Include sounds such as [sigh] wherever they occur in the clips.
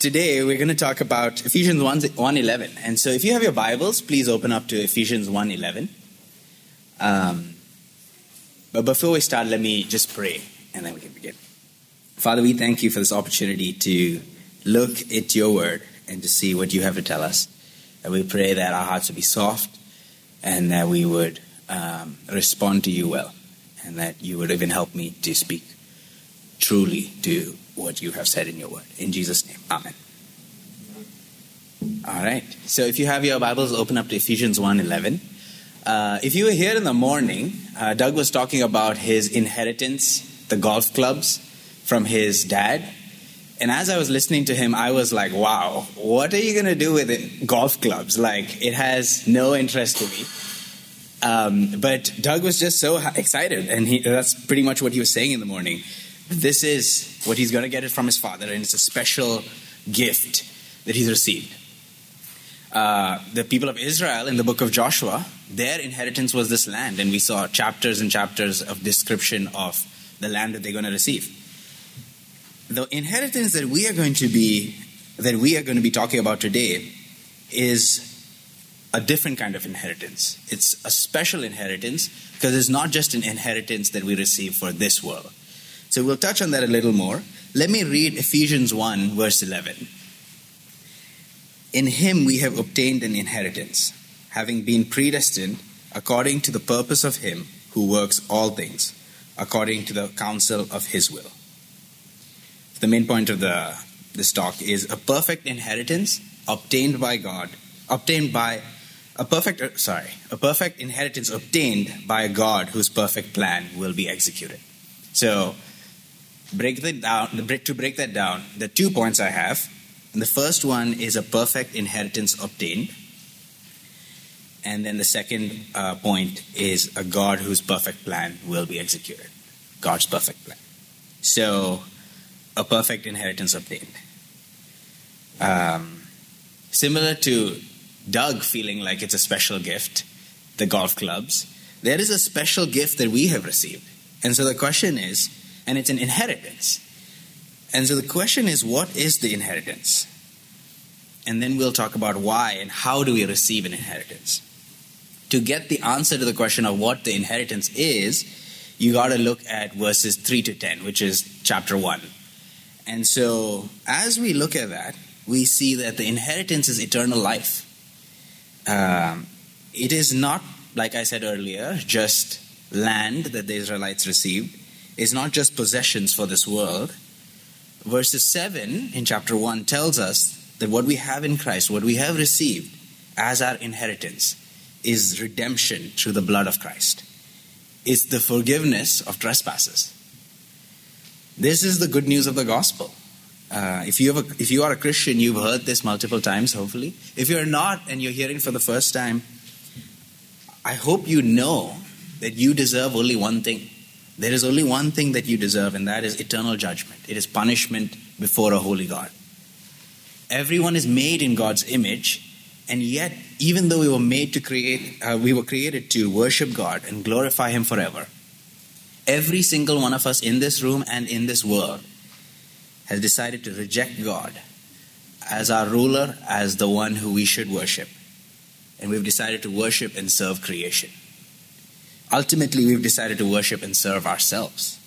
Today we're going to talk about Ephesians 1, 1.11. And so if you have your Bibles, please open up to Ephesians 1.11. Um, but before we start, let me just pray and then we can begin. Father, we thank you for this opportunity to look at your word and to see what you have to tell us. And we pray that our hearts would be soft and that we would um, respond to you well and that you would even help me to speak truly to what you have said in your word. In Jesus' name, Amen. All right. So if you have your Bibles, open up to Ephesians 1.11. Uh, if you were here in the morning, uh, Doug was talking about his inheritance, the golf clubs from his dad. And as I was listening to him, I was like, wow, what are you going to do with it? golf clubs? Like, it has no interest to me. Um, but Doug was just so excited, and he, that's pretty much what he was saying in the morning. This is what he's going to get it from his father, and it's a special gift that he's received. Uh, the people of Israel in the book of Joshua, their inheritance was this land, and we saw chapters and chapters of description of the land that they're going to receive. The inheritance that we are going to be that we are going to be talking about today is a different kind of inheritance. It's a special inheritance because it's not just an inheritance that we receive for this world. So we'll touch on that a little more. Let me read Ephesians 1, verse 11. In him we have obtained an inheritance, having been predestined according to the purpose of him who works all things, according to the counsel of his will. The main point of the this talk is a perfect inheritance obtained by God, obtained by a perfect uh, sorry, a perfect inheritance obtained by a God whose perfect plan will be executed. So, break that down. To break that down, the two points I have and the first one is a perfect inheritance obtained. And then the second uh, point is a God whose perfect plan will be executed. God's perfect plan. So, a perfect inheritance obtained. Um, similar to Doug feeling like it's a special gift, the golf clubs, there is a special gift that we have received. And so the question is, and it's an inheritance. And so the question is, what is the inheritance? And then we'll talk about why and how do we receive an inheritance. To get the answer to the question of what the inheritance is, you got to look at verses 3 to 10, which is chapter 1. And so, as we look at that, we see that the inheritance is eternal life. Um, it is not, like I said earlier, just land that the Israelites received. It's not just possessions for this world verses 7 in chapter 1 tells us that what we have in Christ, what we have received as our inheritance, is redemption through the blood of Christ. It's the forgiveness of trespasses. This is the good news of the gospel. Uh, if, you a, if you are a Christian, you've heard this multiple times, hopefully. If you're not and you're hearing for the first time, I hope you know that you deserve only one thing there is only one thing that you deserve, and that is eternal judgment. It is punishment before a holy God. Everyone is made in God's image, and yet, even though we were made to create, uh, we were created to worship God and glorify Him forever. Every single one of us in this room and in this world has decided to reject God as our ruler, as the one who we should worship. And we've decided to worship and serve creation. Ultimately, we've decided to worship and serve ourselves.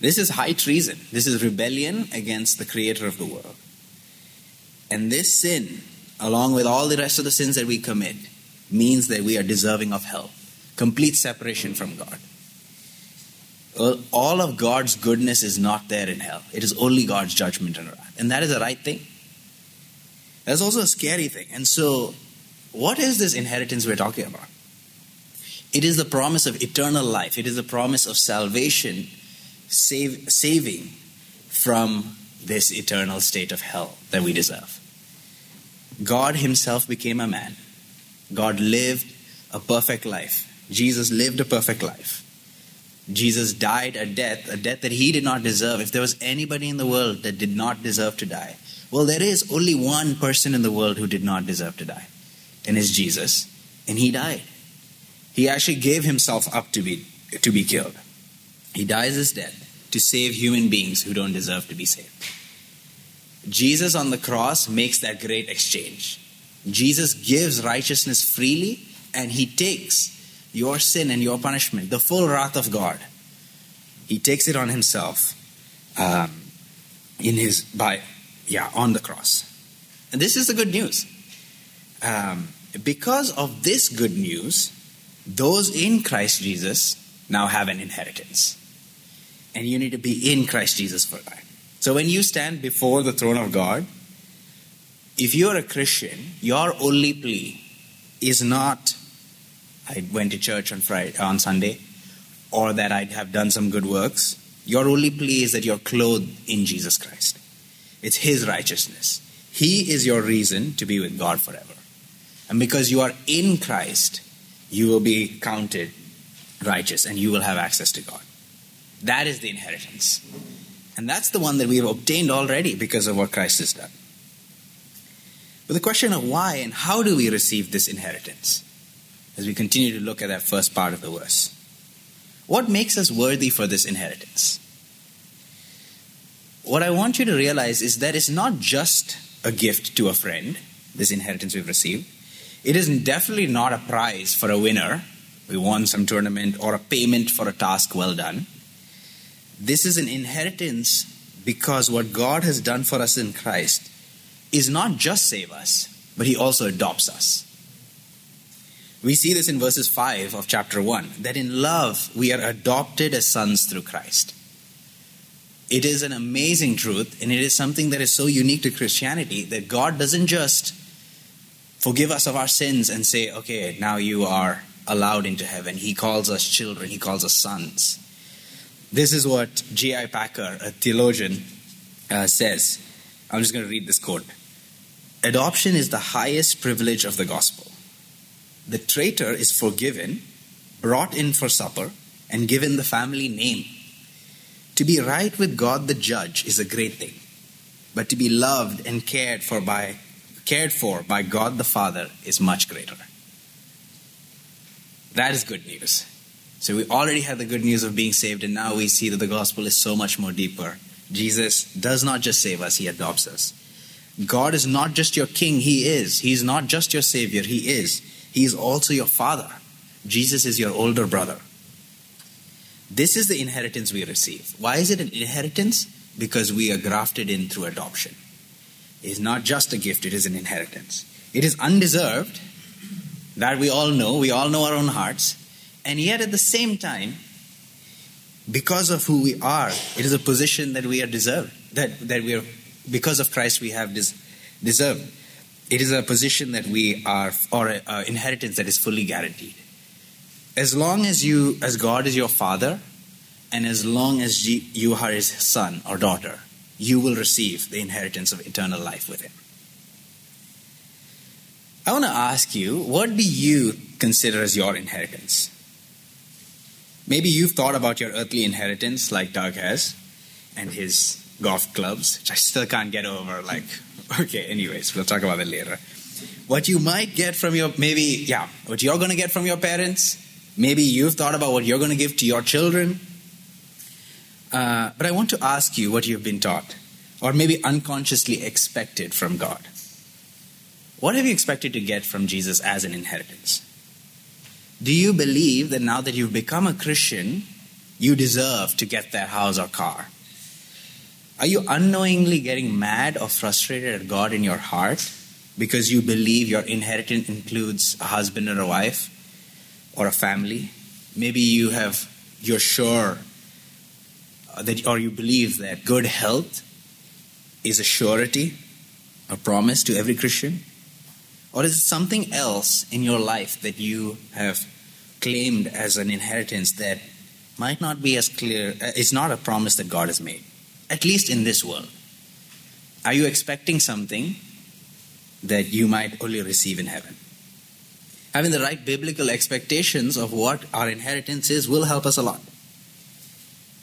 This is high treason. This is rebellion against the creator of the world. And this sin, along with all the rest of the sins that we commit, means that we are deserving of hell, complete separation from God. All of God's goodness is not there in hell. It is only God's judgment and wrath. And that is the right thing. That's also a scary thing. And so, what is this inheritance we're talking about? It is the promise of eternal life. It is the promise of salvation, save, saving from this eternal state of hell that we deserve. God Himself became a man. God lived a perfect life. Jesus lived a perfect life. Jesus died a death, a death that He did not deserve. If there was anybody in the world that did not deserve to die, well, there is only one person in the world who did not deserve to die, and it's Jesus. And He died. He actually gave himself up to be, to be killed. He dies his death to save human beings who don't deserve to be saved. Jesus on the cross makes that great exchange. Jesus gives righteousness freely and he takes your sin and your punishment, the full wrath of God. He takes it on himself um, in his by yeah on the cross. And this is the good news. Um, because of this good news, those in Christ Jesus now have an inheritance. And you need to be in Christ Jesus for that. So when you stand before the throne of God, if you're a Christian, your only plea is not I went to church on Friday on Sunday or that I'd have done some good works. Your only plea is that you're clothed in Jesus Christ. It's his righteousness. He is your reason to be with God forever. And because you are in Christ, you will be counted righteous and you will have access to God. That is the inheritance. And that's the one that we have obtained already because of what Christ has done. But the question of why and how do we receive this inheritance? As we continue to look at that first part of the verse. What makes us worthy for this inheritance? What I want you to realize is that it's not just a gift to a friend, this inheritance we've received. It is definitely not a prize for a winner. We won some tournament or a payment for a task well done. This is an inheritance because what God has done for us in Christ is not just save us, but He also adopts us. We see this in verses 5 of chapter 1 that in love we are adopted as sons through Christ. It is an amazing truth, and it is something that is so unique to Christianity that God doesn't just forgive us of our sins and say, okay, now you are allowed into heaven. He calls us children, He calls us sons. This is what J.I. Packer, a theologian, uh, says. I'm just going to read this quote Adoption is the highest privilege of the gospel. The traitor is forgiven, brought in for supper, and given the family name. To be right with God the judge is a great thing, but to be loved and cared for by cared for by God the Father is much greater. That is good news. So we already had the good news of being saved, and now we see that the gospel is so much more deeper. Jesus does not just save us, he adopts us. God is not just your king, he is. He's not just your savior, he is. He is also your father. Jesus is your older brother. This is the inheritance we receive. Why is it an inheritance? Because we are grafted in through adoption. Is not just a gift, it is an inheritance. It is undeserved, that we all know, we all know our own hearts. And yet, at the same time, because of who we are, it is a position that we are deserved. That, that we are, because of Christ, we have des, deserved. It is a position that we are, or an inheritance that is fully guaranteed. As long as you, as God is your father, and as long as you are his son or daughter, you will receive the inheritance of eternal life with him. I want to ask you, what do you consider as your inheritance? Maybe you've thought about your earthly inheritance like Doug has and his golf clubs, which I still can't get over. Like, [laughs] okay, anyways, we'll talk about that later. What you might get from your, maybe, yeah, what you're going to get from your parents. Maybe you've thought about what you're going to give to your children. Uh, but I want to ask you what you've been taught, or maybe unconsciously expected from God. What have you expected to get from Jesus as an inheritance? Do you believe that now that you've become a Christian, you deserve to get that house or car? Are you unknowingly getting mad or frustrated at God in your heart because you believe your inheritance includes a husband or a wife or a family? Maybe you have you're sure that or you believe that good health is a surety, a promise to every Christian? Or is it something else in your life that you have claimed as an inheritance that might not be as clear? Uh, it's not a promise that God has made, at least in this world. Are you expecting something that you might only receive in heaven? Having the right biblical expectations of what our inheritance is will help us a lot.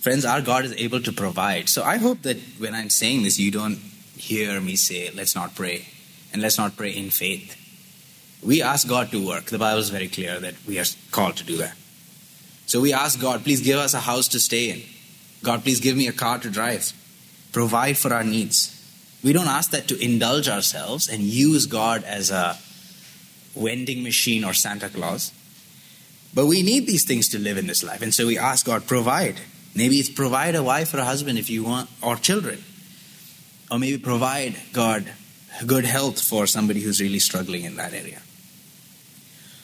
Friends, our God is able to provide. So I hope that when I'm saying this, you don't hear me say, let's not pray and let's not pray in faith. We ask God to work. The Bible is very clear that we are called to do that. So we ask God, please give us a house to stay in. God, please give me a car to drive. Provide for our needs. We don't ask that to indulge ourselves and use God as a vending machine or Santa Claus. But we need these things to live in this life. And so we ask God, provide. Maybe it's provide a wife or a husband if you want, or children. Or maybe provide, God, good health for somebody who's really struggling in that area.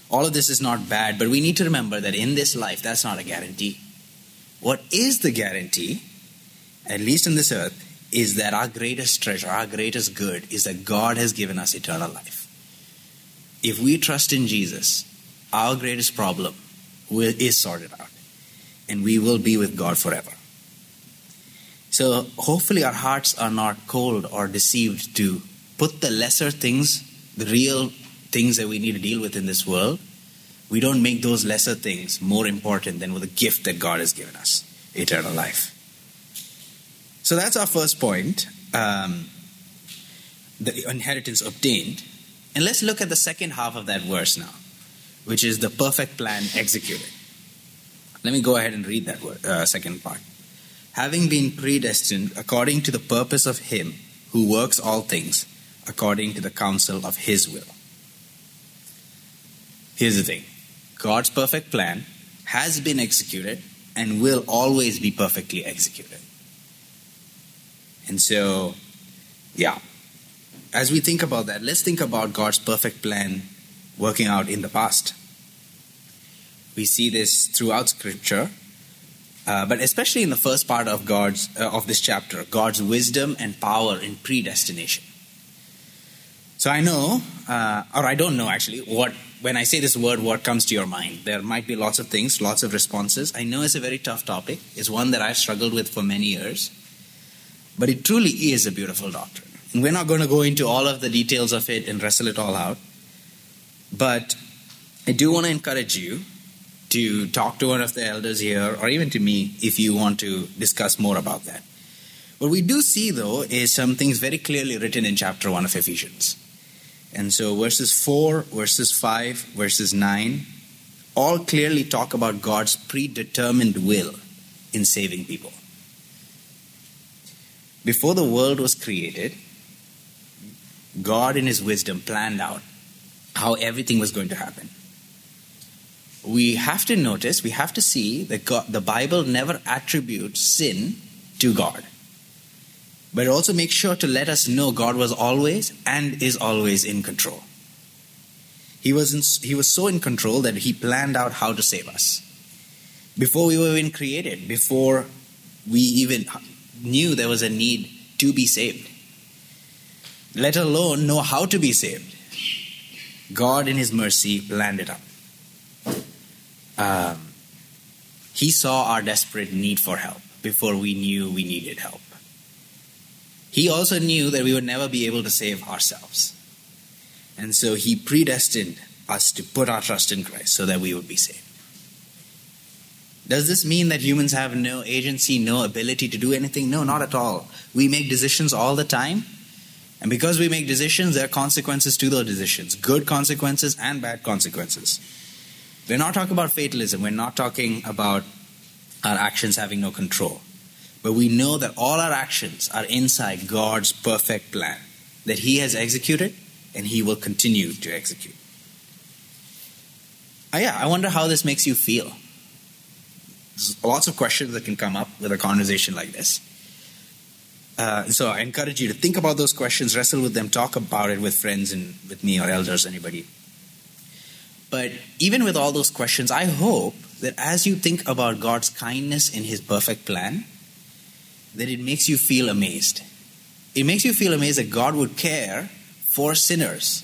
All of this is not bad, but we need to remember that in this life, that's not a guarantee. What is the guarantee, at least in this earth, is that our greatest treasure, our greatest good, is that God has given us eternal life. If we trust in Jesus, our greatest problem will, is sorted out, and we will be with God forever. So, hopefully, our hearts are not cold or deceived to put the lesser things, the real things that we need to deal with in this world, we don't make those lesser things more important than the gift that God has given us eternal life. So that's our first point um, the inheritance obtained. And let's look at the second half of that verse now, which is the perfect plan executed. Let me go ahead and read that word, uh, second part. Having been predestined according to the purpose of Him who works all things according to the counsel of His will. Here's the thing God's perfect plan has been executed and will always be perfectly executed. And so, yeah, as we think about that, let's think about God's perfect plan working out in the past. We see this throughout Scripture, uh, but especially in the first part of God's uh, of this chapter, God's wisdom and power in predestination. So I know, uh, or I don't know actually, what when I say this word, what comes to your mind? There might be lots of things, lots of responses. I know it's a very tough topic. It's one that I've struggled with for many years. But it truly is a beautiful doctrine. And we're not going to go into all of the details of it and wrestle it all out. But I do want to encourage you to talk to one of the elders here, or even to me, if you want to discuss more about that. What we do see, though, is some things very clearly written in chapter 1 of Ephesians. And so verses 4, verses 5, verses 9 all clearly talk about God's predetermined will in saving people. Before the world was created, God, in His wisdom, planned out how everything was going to happen. We have to notice, we have to see that God, the Bible never attributes sin to God but also make sure to let us know God was always and is always in control. He was, in, he was so in control that he planned out how to save us. Before we were even created, before we even knew there was a need to be saved, let alone know how to be saved, God in his mercy planned it out. Um, he saw our desperate need for help before we knew we needed help. He also knew that we would never be able to save ourselves. And so he predestined us to put our trust in Christ so that we would be saved. Does this mean that humans have no agency, no ability to do anything? No, not at all. We make decisions all the time. And because we make decisions, there are consequences to those decisions good consequences and bad consequences. We're not talking about fatalism. We're not talking about our actions having no control. But we know that all our actions are inside God's perfect plan that He has executed and He will continue to execute. Oh, yeah, I wonder how this makes you feel. There's lots of questions that can come up with a conversation like this. Uh, so I encourage you to think about those questions, wrestle with them, talk about it with friends and with me or elders, anybody. But even with all those questions, I hope that as you think about God's kindness in His perfect plan, that it makes you feel amazed. It makes you feel amazed that God would care for sinners.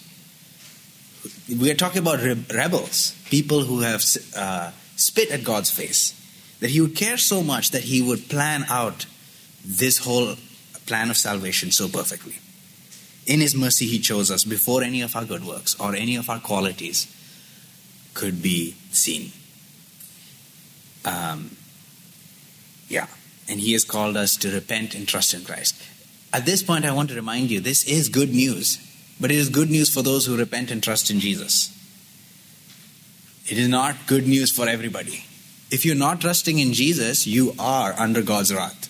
We are talking about rebels, people who have uh, spit at God's face. That He would care so much that He would plan out this whole plan of salvation so perfectly. In His mercy, He chose us before any of our good works or any of our qualities could be seen. Um, yeah and He has called us to repent and trust in Christ. At this point, I want to remind you this is good news, but it is good news for those who repent and trust in Jesus. It is not good news for everybody. If you're not trusting in Jesus, you are under God's wrath.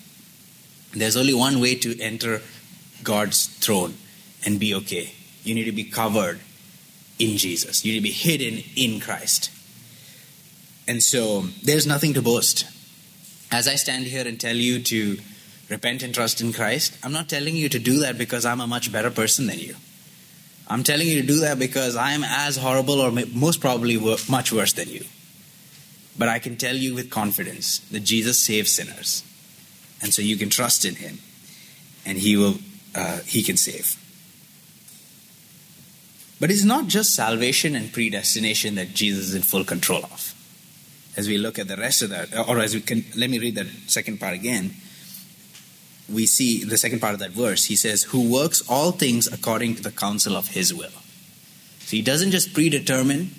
There's only one way to enter God's throne and be okay. You need to be covered in Jesus. You need to be hidden in Christ. And so there's nothing to boast. As I stand here and tell you to repent and trust in Christ, I'm not telling you to do that because I'm a much better person than you. I'm telling you to do that because I am as horrible or most probably much worse than you. But I can tell you with confidence that Jesus saves sinners. And so you can trust in him and he will uh, he can save. But it's not just salvation and predestination that Jesus is in full control of. As we look at the rest of that, or as we can, let me read that second part again. We see the second part of that verse. He says, Who works all things according to the counsel of his will. So he doesn't just predetermine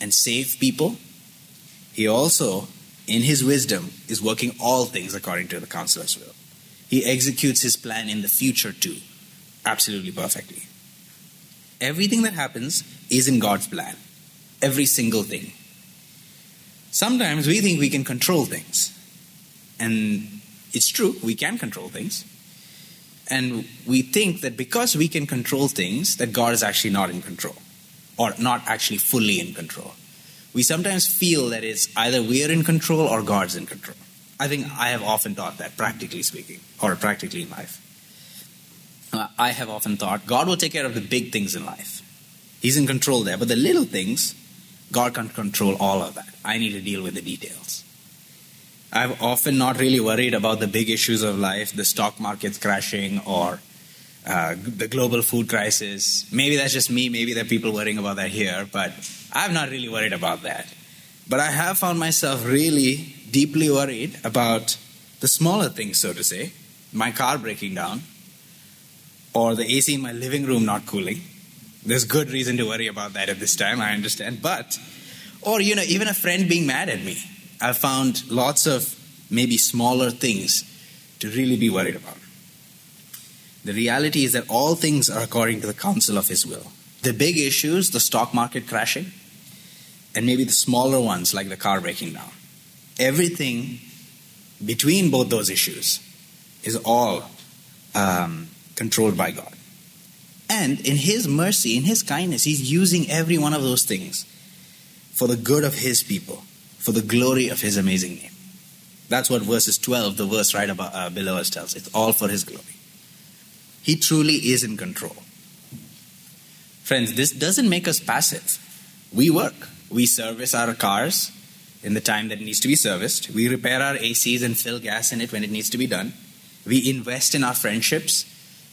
and save people, he also, in his wisdom, is working all things according to the counsel of his will. He executes his plan in the future too, absolutely perfectly. Everything that happens is in God's plan. Every single thing. Sometimes we think we can control things. And it's true, we can control things. And we think that because we can control things, that God is actually not in control, or not actually fully in control. We sometimes feel that it's either we are in control or God's in control. I think I have often thought that, practically speaking, or practically in life. Uh, I have often thought God will take care of the big things in life. He's in control there, but the little things, God can't control all of that. I need to deal with the details. I've often not really worried about the big issues of life, the stock market's crashing or uh, the global food crisis. Maybe that's just me, maybe there are people worrying about that here, but I'm not really worried about that. But I have found myself really deeply worried about the smaller things, so to say, my car breaking down, or the AC in my living room not cooling. There's good reason to worry about that at this time, I understand. But, or, you know, even a friend being mad at me. I've found lots of maybe smaller things to really be worried about. The reality is that all things are according to the counsel of His will. The big issues, the stock market crashing, and maybe the smaller ones like the car breaking down. Everything between both those issues is all um, controlled by God. And in His mercy, in His kindness, He's using every one of those things for the good of His people, for the glory of His amazing name. That's what verses 12, the verse right above, uh, below us, tells. It's all for His glory. He truly is in control. Friends, this doesn't make us passive. We work. We service our cars in the time that it needs to be serviced. We repair our ACs and fill gas in it when it needs to be done. We invest in our friendships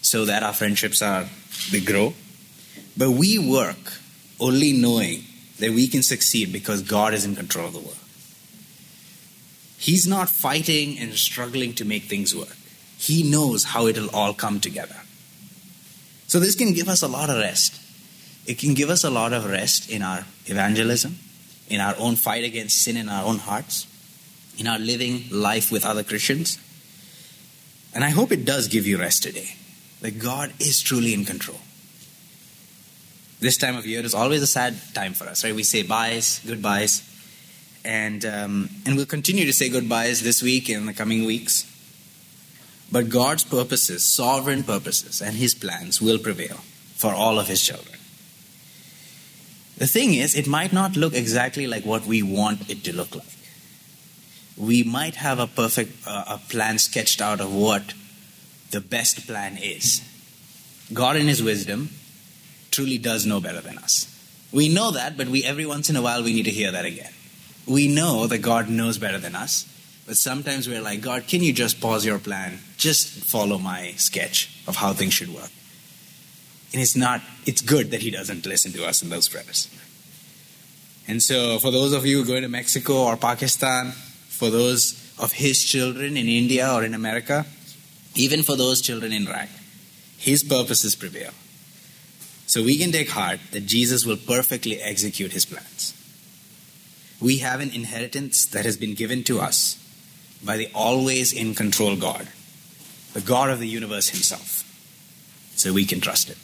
so that our friendships are they grow. But we work only knowing that we can succeed because God is in control of the world. He's not fighting and struggling to make things work. He knows how it'll all come together. So this can give us a lot of rest. It can give us a lot of rest in our evangelism, in our own fight against sin in our own hearts, in our living life with other Christians. And I hope it does give you rest today that God is truly in control. This time of year is always a sad time for us, right? We say byes, goodbyes, and um, and we'll continue to say goodbyes this week and the coming weeks. But God's purposes, sovereign purposes, and His plans will prevail for all of His children. The thing is, it might not look exactly like what we want it to look like. We might have a perfect uh, a plan sketched out of what the best plan is. God, in His wisdom, truly does know better than us. We know that, but we every once in a while we need to hear that again. We know that God knows better than us, but sometimes we're like, God, can you just pause your plan? Just follow my sketch of how things should work. And it's not, it's good that He doesn't listen to us in those prayers. And so, for those of you going to Mexico or Pakistan, for those of His children in India or in America, even for those children in Iraq, His purposes prevail. So we can take heart that Jesus will perfectly execute His plans. We have an inheritance that has been given to us by the always in control God, the God of the universe Himself. So we can trust Him.